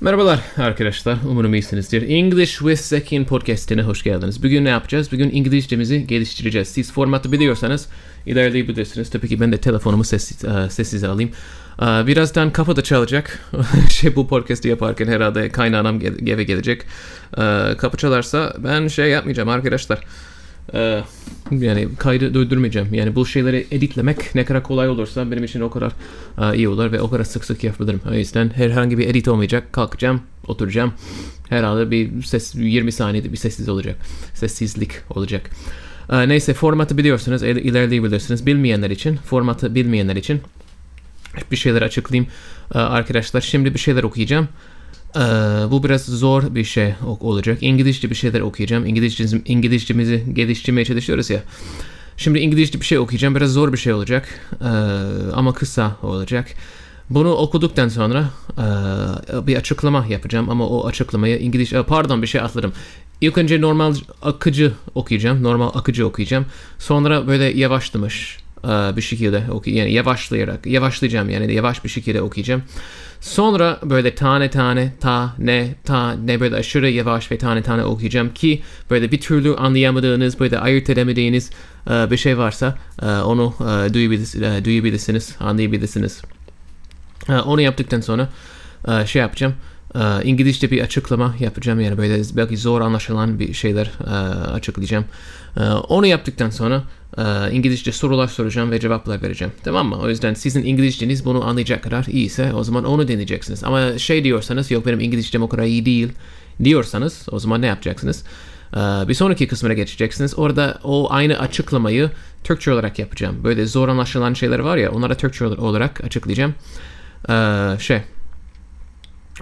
Merhabalar arkadaşlar, umarım iyisinizdir. English with Zeki'nin podcastine hoş geldiniz. Bugün ne yapacağız? Bugün İngilizcemizi geliştireceğiz. Siz formatı biliyorsanız ilerleyebilirsiniz. Tabii ki ben de telefonumu sessiz, sessize alayım. E, Birazdan kapı da çalacak. şey bu podcast'i yaparken herhalde kaynanam gel- eve gelecek. E, Kapı çalarsa ben şey yapmayacağım arkadaşlar. Ee, yani kaydı döndürmeyeceğim. Yani bu şeyleri editlemek ne kadar kolay olursa benim için o kadar e, iyi olur ve o kadar sık sık yapabilirim. O yüzden herhangi bir edit olmayacak. Kalkacağım, oturacağım. Herhalde bir ses 20 saniyede bir sessiz olacak. Sessizlik olacak. Ee, neyse formatı biliyorsunuz. il- ilerleyebilirsiniz. Bilmeyenler için, formatı bilmeyenler için bir şeyler açıklayayım. Ee, arkadaşlar şimdi bir şeyler okuyacağım. Ee, bu biraz zor bir şey olacak. İngilizce bir şeyler okuyacağım. İngilizce, İngilizcemizi geliştirmeye çalışıyoruz ya. Şimdi İngilizce bir şey okuyacağım. Biraz zor bir şey olacak. Ee, ama kısa olacak. Bunu okuduktan sonra ee, bir açıklama yapacağım ama o açıklamayı İngilizce pardon bir şey atladım. İlk önce normal akıcı okuyacağım. Normal akıcı okuyacağım. Sonra böyle yavaşlamış bir şekilde oku yani yavaşlayarak yavaşlayacağım yani yavaş bir şekilde okuyacağım. Sonra böyle tane tane ta ne ta ne böyle aşırı yavaş ve tane tane okuyacağım ki böyle bir türlü anlayamadığınız böyle ayırt edemediğiniz e, bir şey varsa e, onu e, duyabilirsiniz, duyabilirsiniz anlayabilirsiniz. Onu yaptıktan sonra şey yapacağım. İngilizce bir açıklama yapacağım yani böyle belki zor anlaşılan bir şeyler açıklayacağım. Onu yaptıktan sonra e, İngilizce sorular soracağım ve cevaplar vereceğim. Tamam mı? O yüzden sizin İngilizceniz bunu anlayacak kadar iyiyse o zaman onu deneyeceksiniz. Ama şey diyorsanız yok benim İngilizcem o kadar iyi değil diyorsanız o zaman ne yapacaksınız? E, bir sonraki kısmına geçeceksiniz. Orada o aynı açıklamayı Türkçe olarak yapacağım. Böyle zor anlaşılan şeyler var ya onlara Türkçe olarak açıklayacağım. E, şey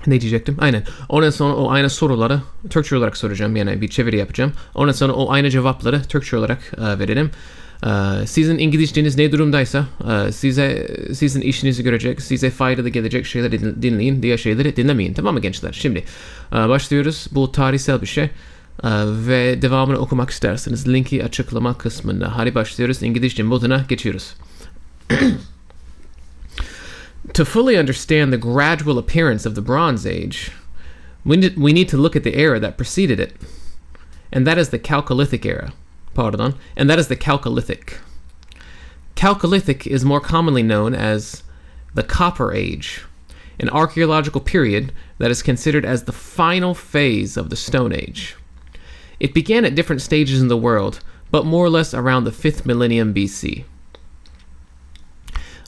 ne diyecektim? Aynen. Ondan sonra o aynı soruları Türkçe olarak soracağım. Yani bir çeviri yapacağım. Ondan sonra o aynı cevapları Türkçe olarak e, verelim. E, sizin İngilizceniz ne durumdaysa e, size sizin işinizi görecek, size faydalı gelecek şeyleri din- dinleyin, diğer şeyleri dinlemeyin. Tamam mı gençler? Şimdi e, başlıyoruz. Bu tarihsel bir şey. E, ve devamını okumak isterseniz linki açıklama kısmında. Hadi başlıyoruz. İngilizce moduna geçiyoruz. To fully understand the gradual appearance of the Bronze Age, we need to look at the era that preceded it. And that is the Chalcolithic era. Pardon. And that is the Chalcolithic. Chalcolithic is more commonly known as the Copper Age, an archaeological period that is considered as the final phase of the Stone Age. It began at different stages in the world, but more or less around the 5th millennium BC.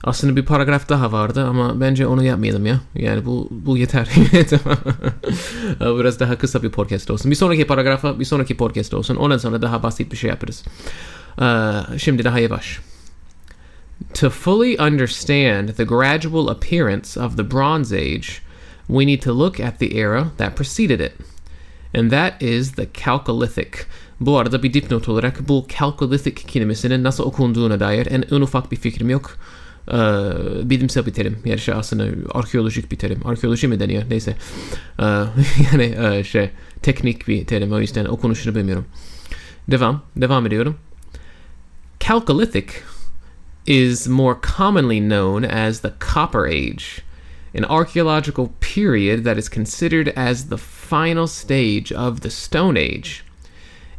Aslında bir paragraf daha vardı ama bence onu yapmayalım ya. Yani bu bu yeter. Biraz daha kısa bir podcast olsun. Bir sonraki paragrafa bir sonraki podcast olsun. Ondan sonra daha basit bir şey yaparız. Şimdi daha yavaş. To fully understand the gradual appearance of the Bronze Age, we need to look at the era that preceded it. And that is the Chalcolithic. Bu arada bir dipnot olarak bu Chalcolithic kelimesinin nasıl okunduğuna dair en, en ufak bir fikrim yok. Ee, bilimsel bir terim. Yani şey aslında arkeolojik bir terim. Arkeoloji mi deniyor? Neyse. Yani e, şey teknik bir terim. O yüzden okunuşunu bilmiyorum. Devam. Devam ediyorum. Chalcolithic is more commonly known as the Copper Age, an archaeological period that is considered as the final stage of the Stone Age.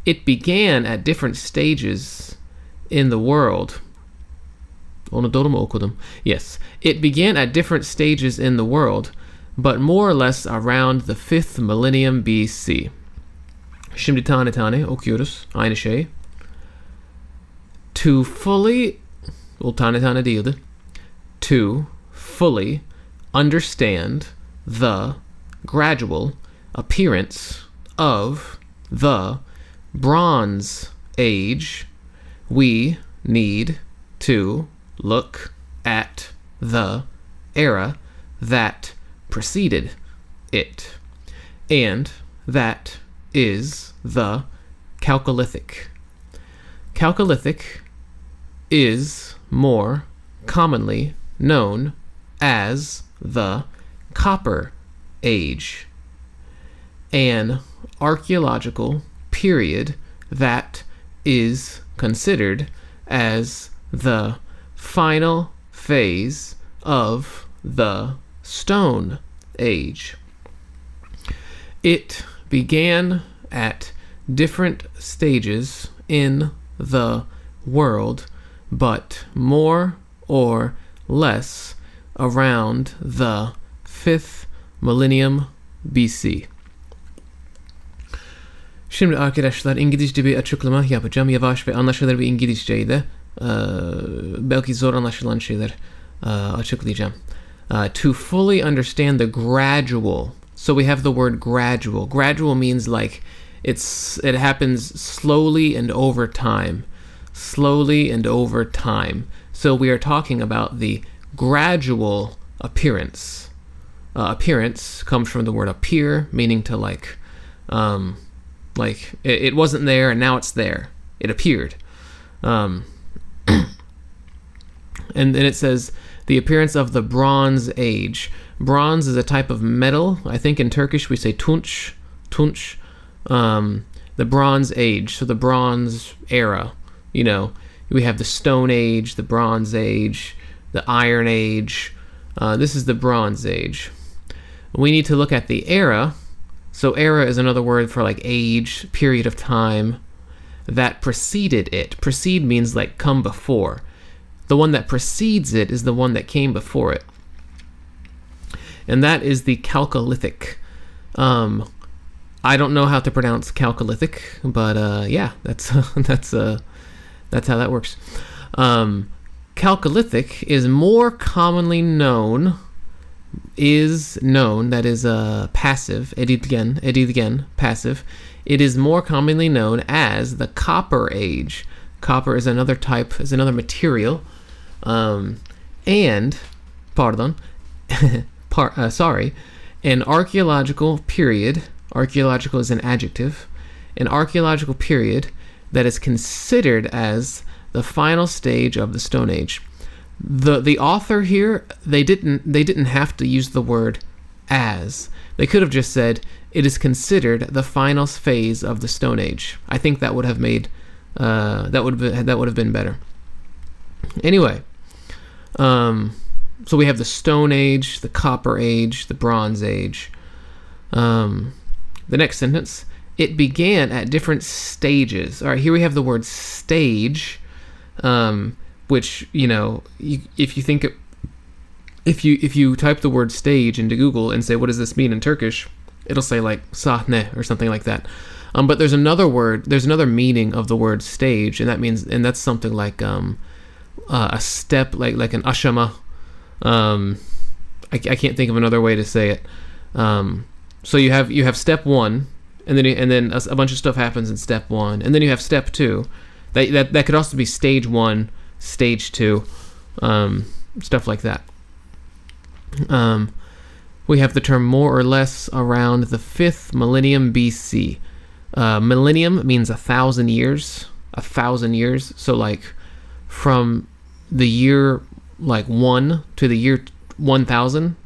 It began at different stages in the world. Onu okudum? Yes. It began at different stages in the world, but more or less around the 5th millennium BC. Şimdi tane tane okuyoruz. To fully o tane tane. To fully understand the gradual appearance of the Bronze Age, we need to look at the era that preceded it, and that is the Chalcolithic. Chalcolithic is more commonly known as the Copper Age, an archaeological period that is considered as the final phase of the Stone Age. It began at different stages in the world, but more or less around the 5th millennium BC. Şimdi arkadaşlar İngilizce bir açıklama yapacağım. Yavaş ve anlaşılır bir İngilizceyle belki zor anlaşılan şeyler açıklayacağım. Uh, to fully understand the gradual. So we have the word gradual. Gradual means like it's it happens slowly and over time. Slowly and over time. So we are talking about the gradual appearance. Uh, appearance comes from the word appear, meaning to like, um, like it, it wasn't there and now it's there. It appeared. Um, and then it says the appearance of the Bronze Age. Bronze is a type of metal. I think in Turkish we say tunç, tunç. Um, the Bronze Age, so the Bronze era. You know, we have the Stone Age, the Bronze Age, the Iron Age. Uh, this is the Bronze Age. We need to look at the era. So, era is another word for like age, period of time that preceded it. Precede means like come before. The one that precedes it is the one that came before it. And that is the Chalcolithic. Um, I don't know how to pronounce Chalcolithic, but uh, yeah, that's that's uh, that's how that works. Um, Chalcolithic is more commonly known is known that is uh, passive edilgen edilgen passive. It is more commonly known as the Copper Age. Copper is another type is another material, um, and pardon, par, uh, sorry, an archaeological period. Archaeological is an adjective. An archaeological period that is considered as the final stage of the Stone Age. The the author here they didn't they didn't have to use the word as. They could have just said it is considered the final phase of the Stone Age. I think that would have made uh, that would have been, that would have been better. Anyway, um, so we have the Stone Age, the Copper Age, the Bronze Age. Um, the next sentence. It began at different stages. All right, here we have the word stage, um, which you know, you, if you think, if you if you type the word stage into Google and say what does this mean in Turkish, it'll say like sahne or something like that. Um, but there's another word, there's another meaning of the word stage, and that means, and that's something like um, uh, a step, like like an ashama. Um, I, I can't think of another way to say it. Um, so you have you have step one, and then you, and then a, a bunch of stuff happens in step one, and then you have step two. That that that could also be stage one, stage two, um, stuff like that. Um, we have the term more or less around the fifth millennium BC. Uh, millennium means a thousand years, a thousand years. So like from the year like one to the year one thousand,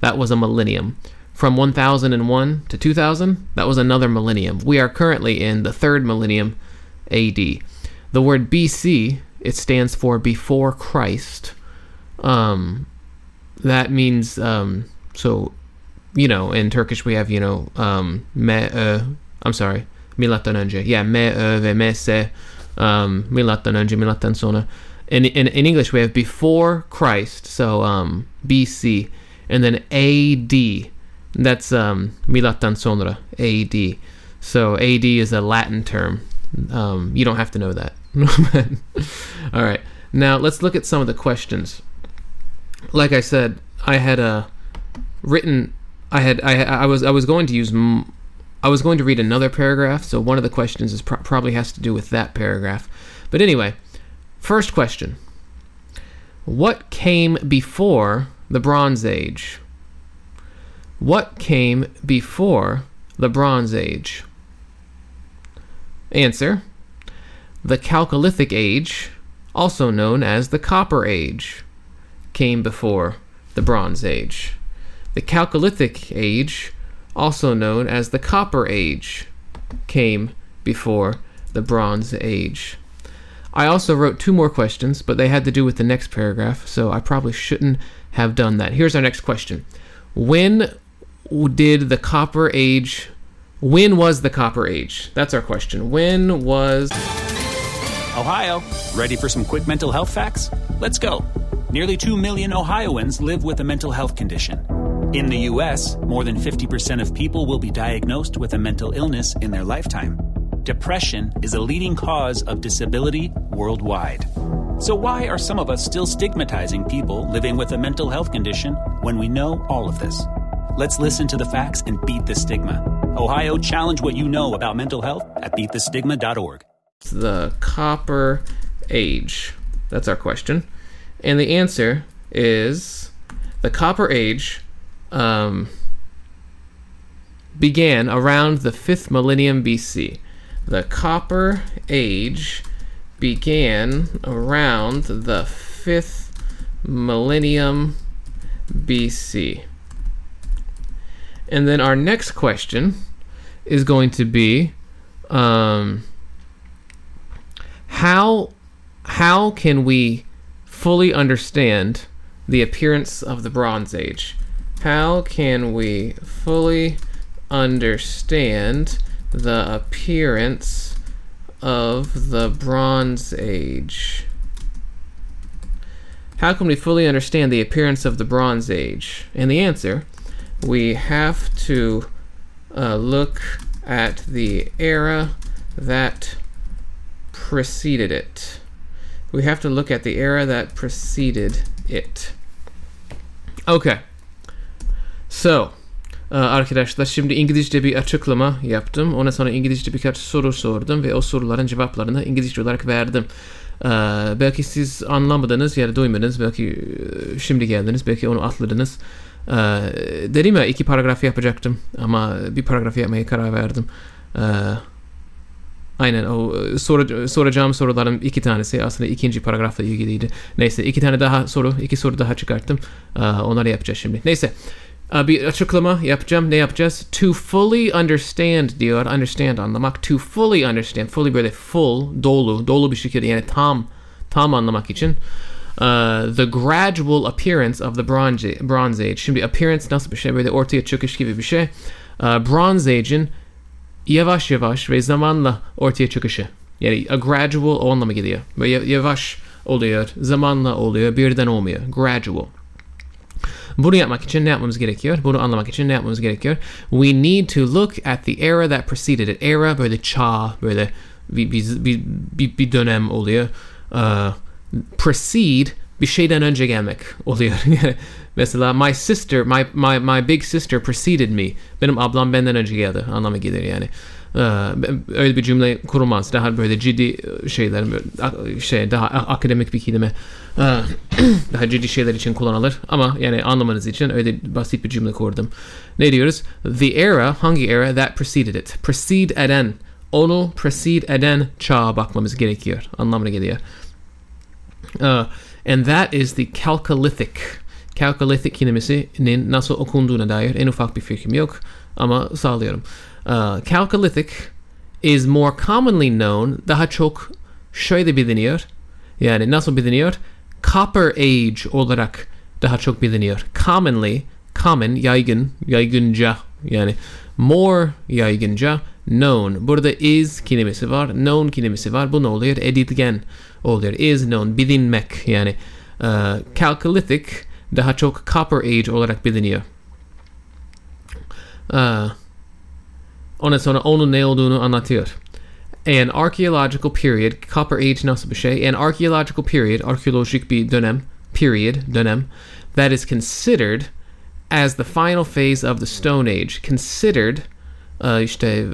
that was a millennium. From 1001 to 2000, that was another millennium. We are currently in the third millennium AD. The word BC, it stands for before Christ. Um, that means, um, so, you know, in Turkish we have, you know, um, me, uh, I'm sorry, milattan önce. Yeah, me, ve me, se, um, milattan önce, milattan sonra. In, in, in English we have before Christ, so um, BC, and then AD. That's um, milattan sonra, AD. So AD is a Latin term. Um, you don't have to know that. All right. Now let's look at some of the questions. Like I said, I had uh, written. I had I, I was I was going to use. I was going to read another paragraph. So one of the questions is pro- probably has to do with that paragraph. But anyway, first question. What came before the Bronze Age? What came before the Bronze Age? Answer The Chalcolithic Age, also known as the Copper Age, came before the Bronze Age. The Chalcolithic Age, also known as the Copper Age, came before the Bronze Age. I also wrote two more questions, but they had to do with the next paragraph, so I probably shouldn't have done that. Here's our next question When did the Copper Age? When was the Copper Age? That's our question. When was Ohio, ready for some quick mental health facts? Let's go. Nearly 2 million Ohioans live with a mental health condition. In the U.S., more than 50% of people will be diagnosed with a mental illness in their lifetime. Depression is a leading cause of disability worldwide. So, why are some of us still stigmatizing people living with a mental health condition when we know all of this? Let's listen to the facts and beat the stigma. Ohio, challenge what you know about mental health at beatthestigma.org. the Copper Age? That's our question. And the answer is the Copper Age um, began around the 5th millennium BC. The Copper Age began around the 5th millennium BC. And then our next question is going to be um, how how can we fully understand the appearance of the Bronze Age? How can we fully understand the appearance of the Bronze Age? How can we fully understand the appearance of the Bronze Age? And the answer, we have to uh, look at the era that preceded it. We have to look at the era that preceded it. Okay. So, arkadaşlar şimdi İngilizce bir açıklama yaptım. Ondan sonra İngilizce birkaç soru sordum ve o soruların cevaplarını İngilizce olarak verdim. E, belki siz anlamadınız ya da duymadınız. Belki e, şimdi geldiniz. Belki onu atladınız. E, dedim ya iki paragraf yapacaktım. Ama bir paragraf yapmaya karar verdim. Aynen o e, soru, soracağım soruların iki tanesi aslında ikinci paragrafla ilgiliydi. Neyse iki tane daha soru, iki soru daha çıkarttım. Ee, onları yapacağız şimdi. Neyse Ee, bir açıklama yapacağım. Ne yapacağız? To fully understand diyor. Understand anlamak. To fully understand. Fully böyle full, dolu, dolu bir şekilde yani tam, tam anlamak için. Uh, the gradual appearance of the Bronze, bronze Age. Şimdi appearance nasıl bir şey? Böyle ortaya çıkış gibi bir şey. Uh, bronze Age'in yavaş yavaş ve zamanla ortaya çıkışı. Yani a gradual o anlama geliyor. Ya- yavaş oluyor, zamanla oluyor, birden olmuyor. Gradual. Bunu yapmak için ne yapmamız gerekiyor? Bunu anlamak için ne yapmamız gerekiyor? We need to look at the era that preceded it. Era böyle çağ, böyle bir, bir, bir, bir, dönem oluyor. Uh, precede bir şeyden önce gelmek oluyor. Mesela my sister, my, my, my big sister preceded me. Benim ablam benden önce geldi anlamı gelir yani. Ee, öyle bir cümle kurulmaz. Daha böyle ciddi şeyler, böyle a- şey daha akademik bir kelime. Ee, daha ciddi şeyler için kullanılır. Ama yani anlamanız için öyle basit bir cümle kurdum. Ne diyoruz? The era, hangi era that preceded it? Precede eden, onu precede eden çağa bakmamız gerekiyor. Anlamına geliyor. Uh, and that is the Chalcolithic. Chalcolithic kelimesinin nasıl okunduğuna dair en ufak bir fikrim yok ama sağlıyorum. Uh, Chalcolithic is more commonly known, daha çok şöyle biliniyor. Yani nasıl biliniyor? Copper Age olarak daha çok biliniyor. Commonly, common, yaygın, yaygınca yani more yaygınca known. Burada is kelimesi var, known kelimesi var. Bu ne oluyor? Edilgen oluyor. Is known, bilinmek yani. Uh, Chalcolithic daha çok Copper Age olarak biliniyor. Uh, ondan sonra onun ne olduğunu anlatıyor. An archaeological period, Copper Age nasıl bir şey? An archaeological period, arkeolojik bir dönem, period, dönem, that is considered as the final phase of the Stone Age. Considered, uh, işte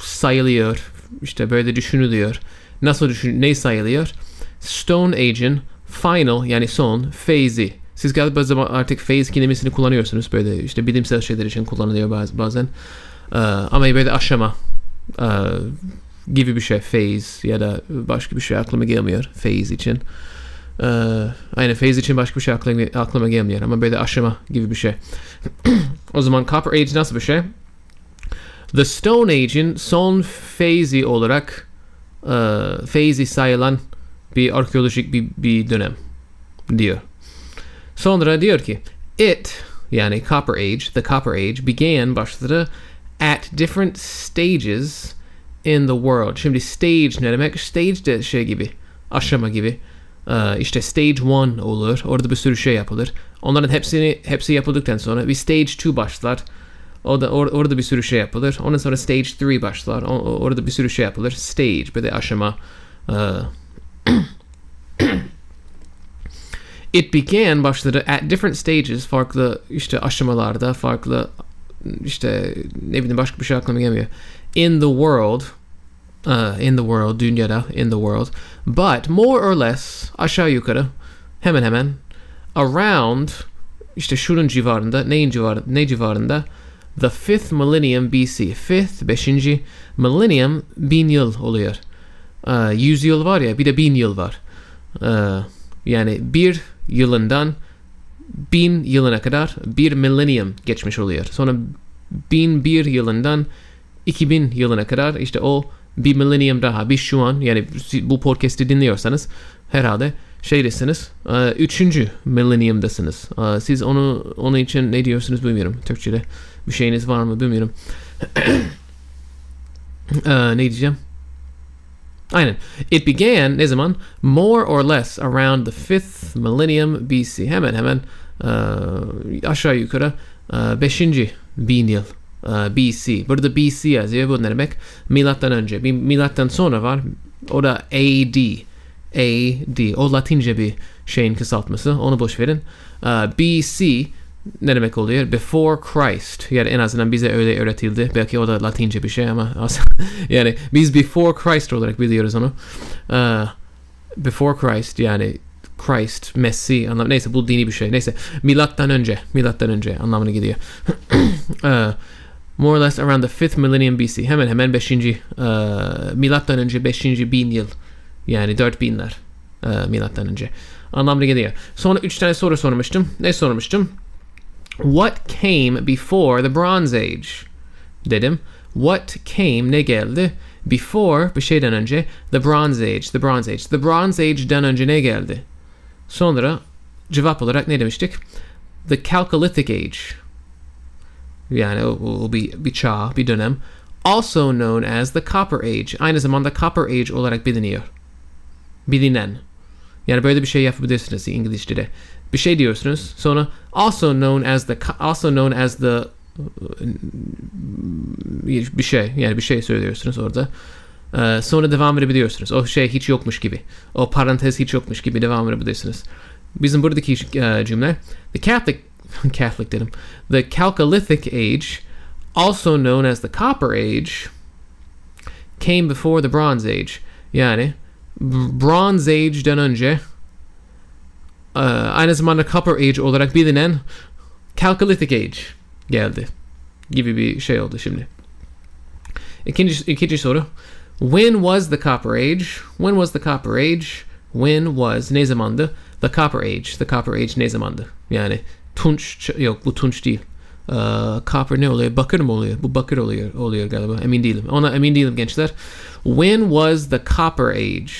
sayılıyor, işte böyle düşünülüyor. Nasıl düşün, ne sayılıyor? Stone Age'in final yani son phase'i. Siz galiba artık phase kelimesini kullanıyorsunuz böyle işte bilimsel şeyler için kullanılıyor baz- bazen. Ee, ama böyle aşama e, gibi bir şey phase ya da başka bir şey aklıma gelmiyor phase için. Ee, aynen phase için başka bir şey aklıma, aklıma gelmiyor ama böyle aşama gibi bir şey. o zaman Copper Age nasıl bir şey? The Stone Age'in son phase'i olarak e, phase'i sayılan bir arkeolojik bir, bir dönem diyor. Sonra diyor ki it yani Copper Age, the Copper Age began başladı at different stages in the world. Şimdi stage ne demek? Stage de şey gibi, aşama gibi. Ee, işte stage 1 olur. Orada bir sürü şey yapılır. Onların hepsini hepsi yapıldıktan sonra bir stage 2 başlar. O da or- orada bir sürü şey yapılır. Ondan sonra stage 3 başlar. O- orada bir sürü şey yapılır. Stage bir de aşama. Ee, it began başladı at different stages farklı işte aşamalarda farklı işte ne bileyim başka bir şey aklıma gelmiyor. In the world uh, in the world dünyada in the world but more or less aşağı yukarı hemen hemen around işte şunun civarında neyin civarında ne civarında the fifth millennium BC fifth beşinci millennium bin yıl oluyor. Uh, yüz yıl var ya bir de bin yıl var. Uh, yani bir yılından bin yılına kadar bir millennium geçmiş oluyor. Sonra bin bir yılından 2000 yılına kadar işte o bir millennium daha bir şu an yani bu podcast'i dinliyorsanız herhalde şeydesiniz e, üçüncü millennium'dasınız. E, Siz onu onun için ne diyorsunuz bilmiyorum. Türkçe'de bir şeyiniz var mı bilmiyorum. E, ne diyeceğim? Aynen. It began ne zaman? More or less around the 5th millennium BC. Hemen hemen e, aşağı yukarı 5. bin yıl e, BC. Burada BC yazıyor. Bu ne demek? Milattan önce. Bir milattan sonra var. O da AD. AD. O Latince bir şeyin kısaltması. Onu boş verin. E, BC ne demek oluyor? Before Christ. Yani en azından bize öyle öğretildi. Belki o da Latince bir şey ama yani biz before Christ olarak biliyoruz onu. Uh, before Christ yani Christ, Messi anlam neyse bu dini bir şey. Neyse milattan önce, milattan önce anlamına gidiyor. uh, more or less around the 5th millennium BC. Hemen hemen 5. Uh, milattan önce 5. bin yıl. Yani 4000'ler. Uh, milattan önce. Anlamına geliyor. Sonra 3 tane soru sormuştum. Ne sormuştum? What came before the Bronze Age? Dedim. What came ne geldi? Before bir şeyden önce the Bronze Age, the Bronze Age. The Bronze Age'den önce ne geldi? Sonra cevap olarak ne demiştik? The Chalcolithic Age. Yani o, o bir, bir çağ, bir dönem. Also known as the Copper Age. Aynı zamanda Copper Age olarak biliniyor. Bilinen. Yani böyle bir şey yapabilirsiniz İngilizce'de. Diyorsunuz. Sonra also known as the also known as the bir şey yani bir şey söylüyorsunuz orada. Sonra devam edebiliyorsunuz. O şey hiç yokmuş gibi. O parantez hiç yokmuş gibi devam edebilirsiniz. Bizim buradaki cümle The Catholic Catholic dedim. The Chalcolithic Age also known as the Copper Age came before the Bronze Age. Yani Bronze Age'den önce aynı zamanda Copper Age olarak bilinen Chalcolithic Age geldi gibi bir şey oldu şimdi. İkinci, ikinci soru. When was the Copper Age? When was the Copper Age? When was ne zamandı? The Copper Age. The Copper Age ne zamandı? Yani tunç yok bu tunç değil. Uh, copper ne oluyor? Bakır mı oluyor? Bu bakır oluyor, oluyor galiba. Emin değilim. Ona emin değilim gençler. When was the Copper Age?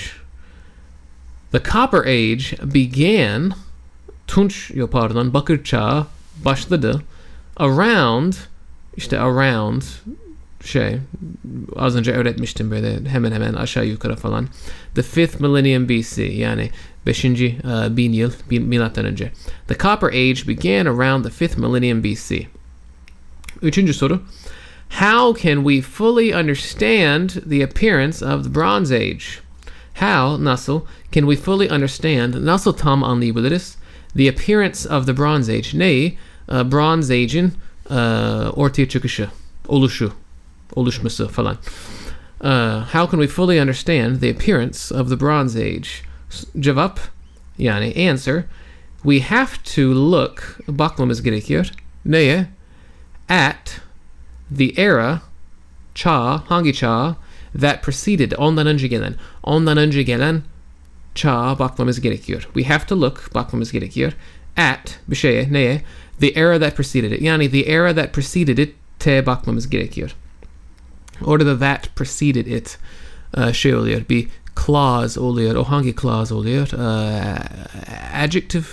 The Copper Age began tunç pardon bakır çağı başladı around işte around şey az önce öğretmiştim böyle hemen hemen aşağı yukarı falan the 5th millennium BC yani 5. Uh, bin yıl bin, milattan önce the Copper Age began around the 5th millennium BC Üçüncü soru How can we fully understand the appearance of the Bronze Age? How, nasıl, can we fully understand, nasıl tam anlayabiliriz the appearance of the Bronze Age? Neyi? Uh, Bronze Age'in uh, ortaya çıkışı, oluşu, oluşması falan. Uh, how can we fully understand the appearance of the Bronze Age? Cevap, yani answer, we have to look, bakmamız gerekiyor. Neye? At the era, cha, hangi cha, That preceded, ondan önce gelen. Ondan önce gelen çağa bakmamız gerekiyor. We have to look, bakmamız gerekiyor. At, bir şeye, neye? The era that preceded it. Yani the era that preceded it, te bakmamız gerekiyor. Orada da that preceded it uh, şey oluyor. Bir clause oluyor. O hangi clause oluyor? Uh, adjective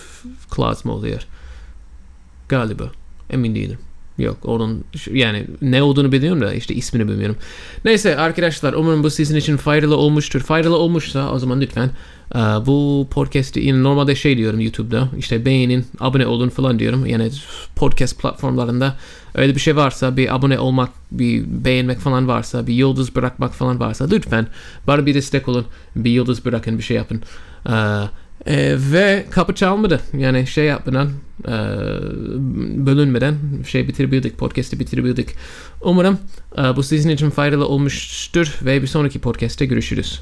clause mı oluyor? Galiba. Emin değilim. Yok onun yani ne olduğunu biliyorum da işte ismini bilmiyorum. Neyse arkadaşlar umarım bu sizin için faydalı olmuştur. Faydalı olmuşsa o zaman lütfen e, bu podcast'i yine normalde şey diyorum YouTube'da işte beğenin, abone olun falan diyorum. Yani podcast platformlarında öyle bir şey varsa bir abone olmak, bir beğenmek falan varsa, bir yıldız bırakmak falan varsa lütfen bana bir destek olun. Bir yıldız bırakın bir şey yapın. Eee e, ve kapı çalmadı. Yani şey yapmadan e, bölünmeden şey bitirebildik. Podcast'i bitirebildik. Umarım e, bu sizin için faydalı olmuştur ve bir sonraki podcast'te görüşürüz.